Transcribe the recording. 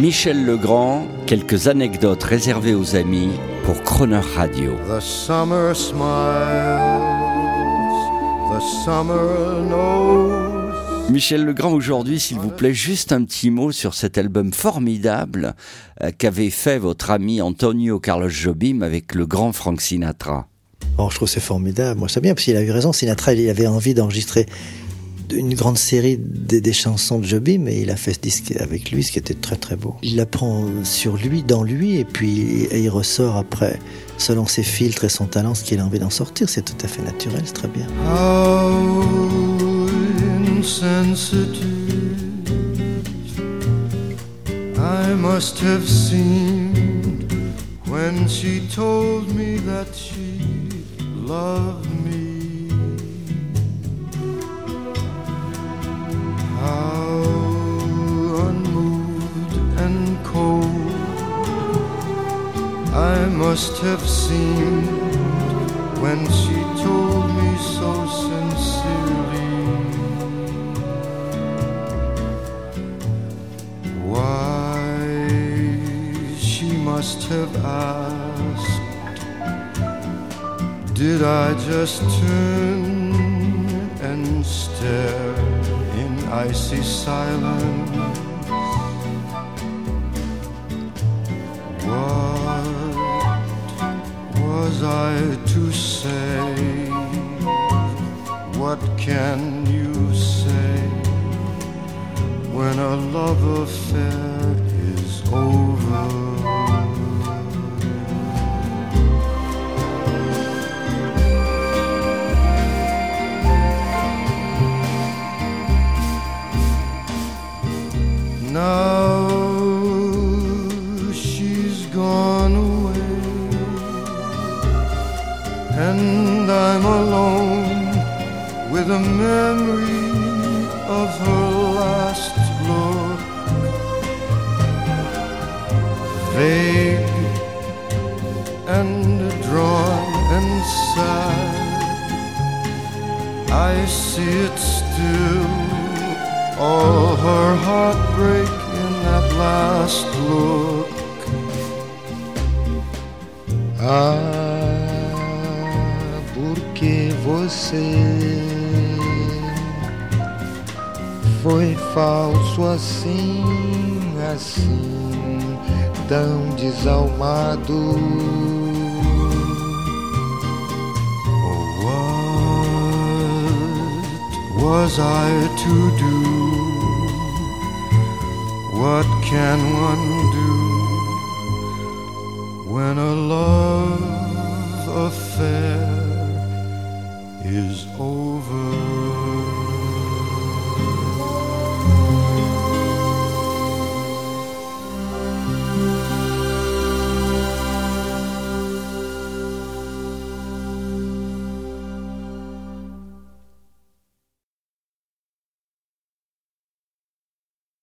Michel Legrand, quelques anecdotes réservées aux amis pour Croner Radio. The summer smiles, the summer knows. Michel Legrand, aujourd'hui, s'il vous plaît, juste un petit mot sur cet album formidable euh, qu'avait fait votre ami Antonio Carlos Jobim avec le grand Frank Sinatra. Oh, je trouve c'est formidable. Moi, c'est bien parce qu'il a eu raison. Sinatra, il avait envie d'enregistrer une grande série des, des chansons de Jobim mais il a fait ce disque avec lui, ce qui était très très beau. Il apprend sur lui, dans lui, et puis il ressort après, selon ses filtres et son talent, ce qu'il a envie d'en sortir. C'est tout à fait naturel, c'est très bien. I must have when she told me that she loved must have seemed when she told me so sincerely. Why she must have asked, Did I just turn and stare in icy silence? To say? What can you say when a love affair is over? Now and I'm alone with a memory of her last look. Vague and drawn and sad, I see it still all her heartbreak in that last look. Ah, porque você foi falso assim, assim, tão desalmado. What was I to do? What can one do when a love affair is over?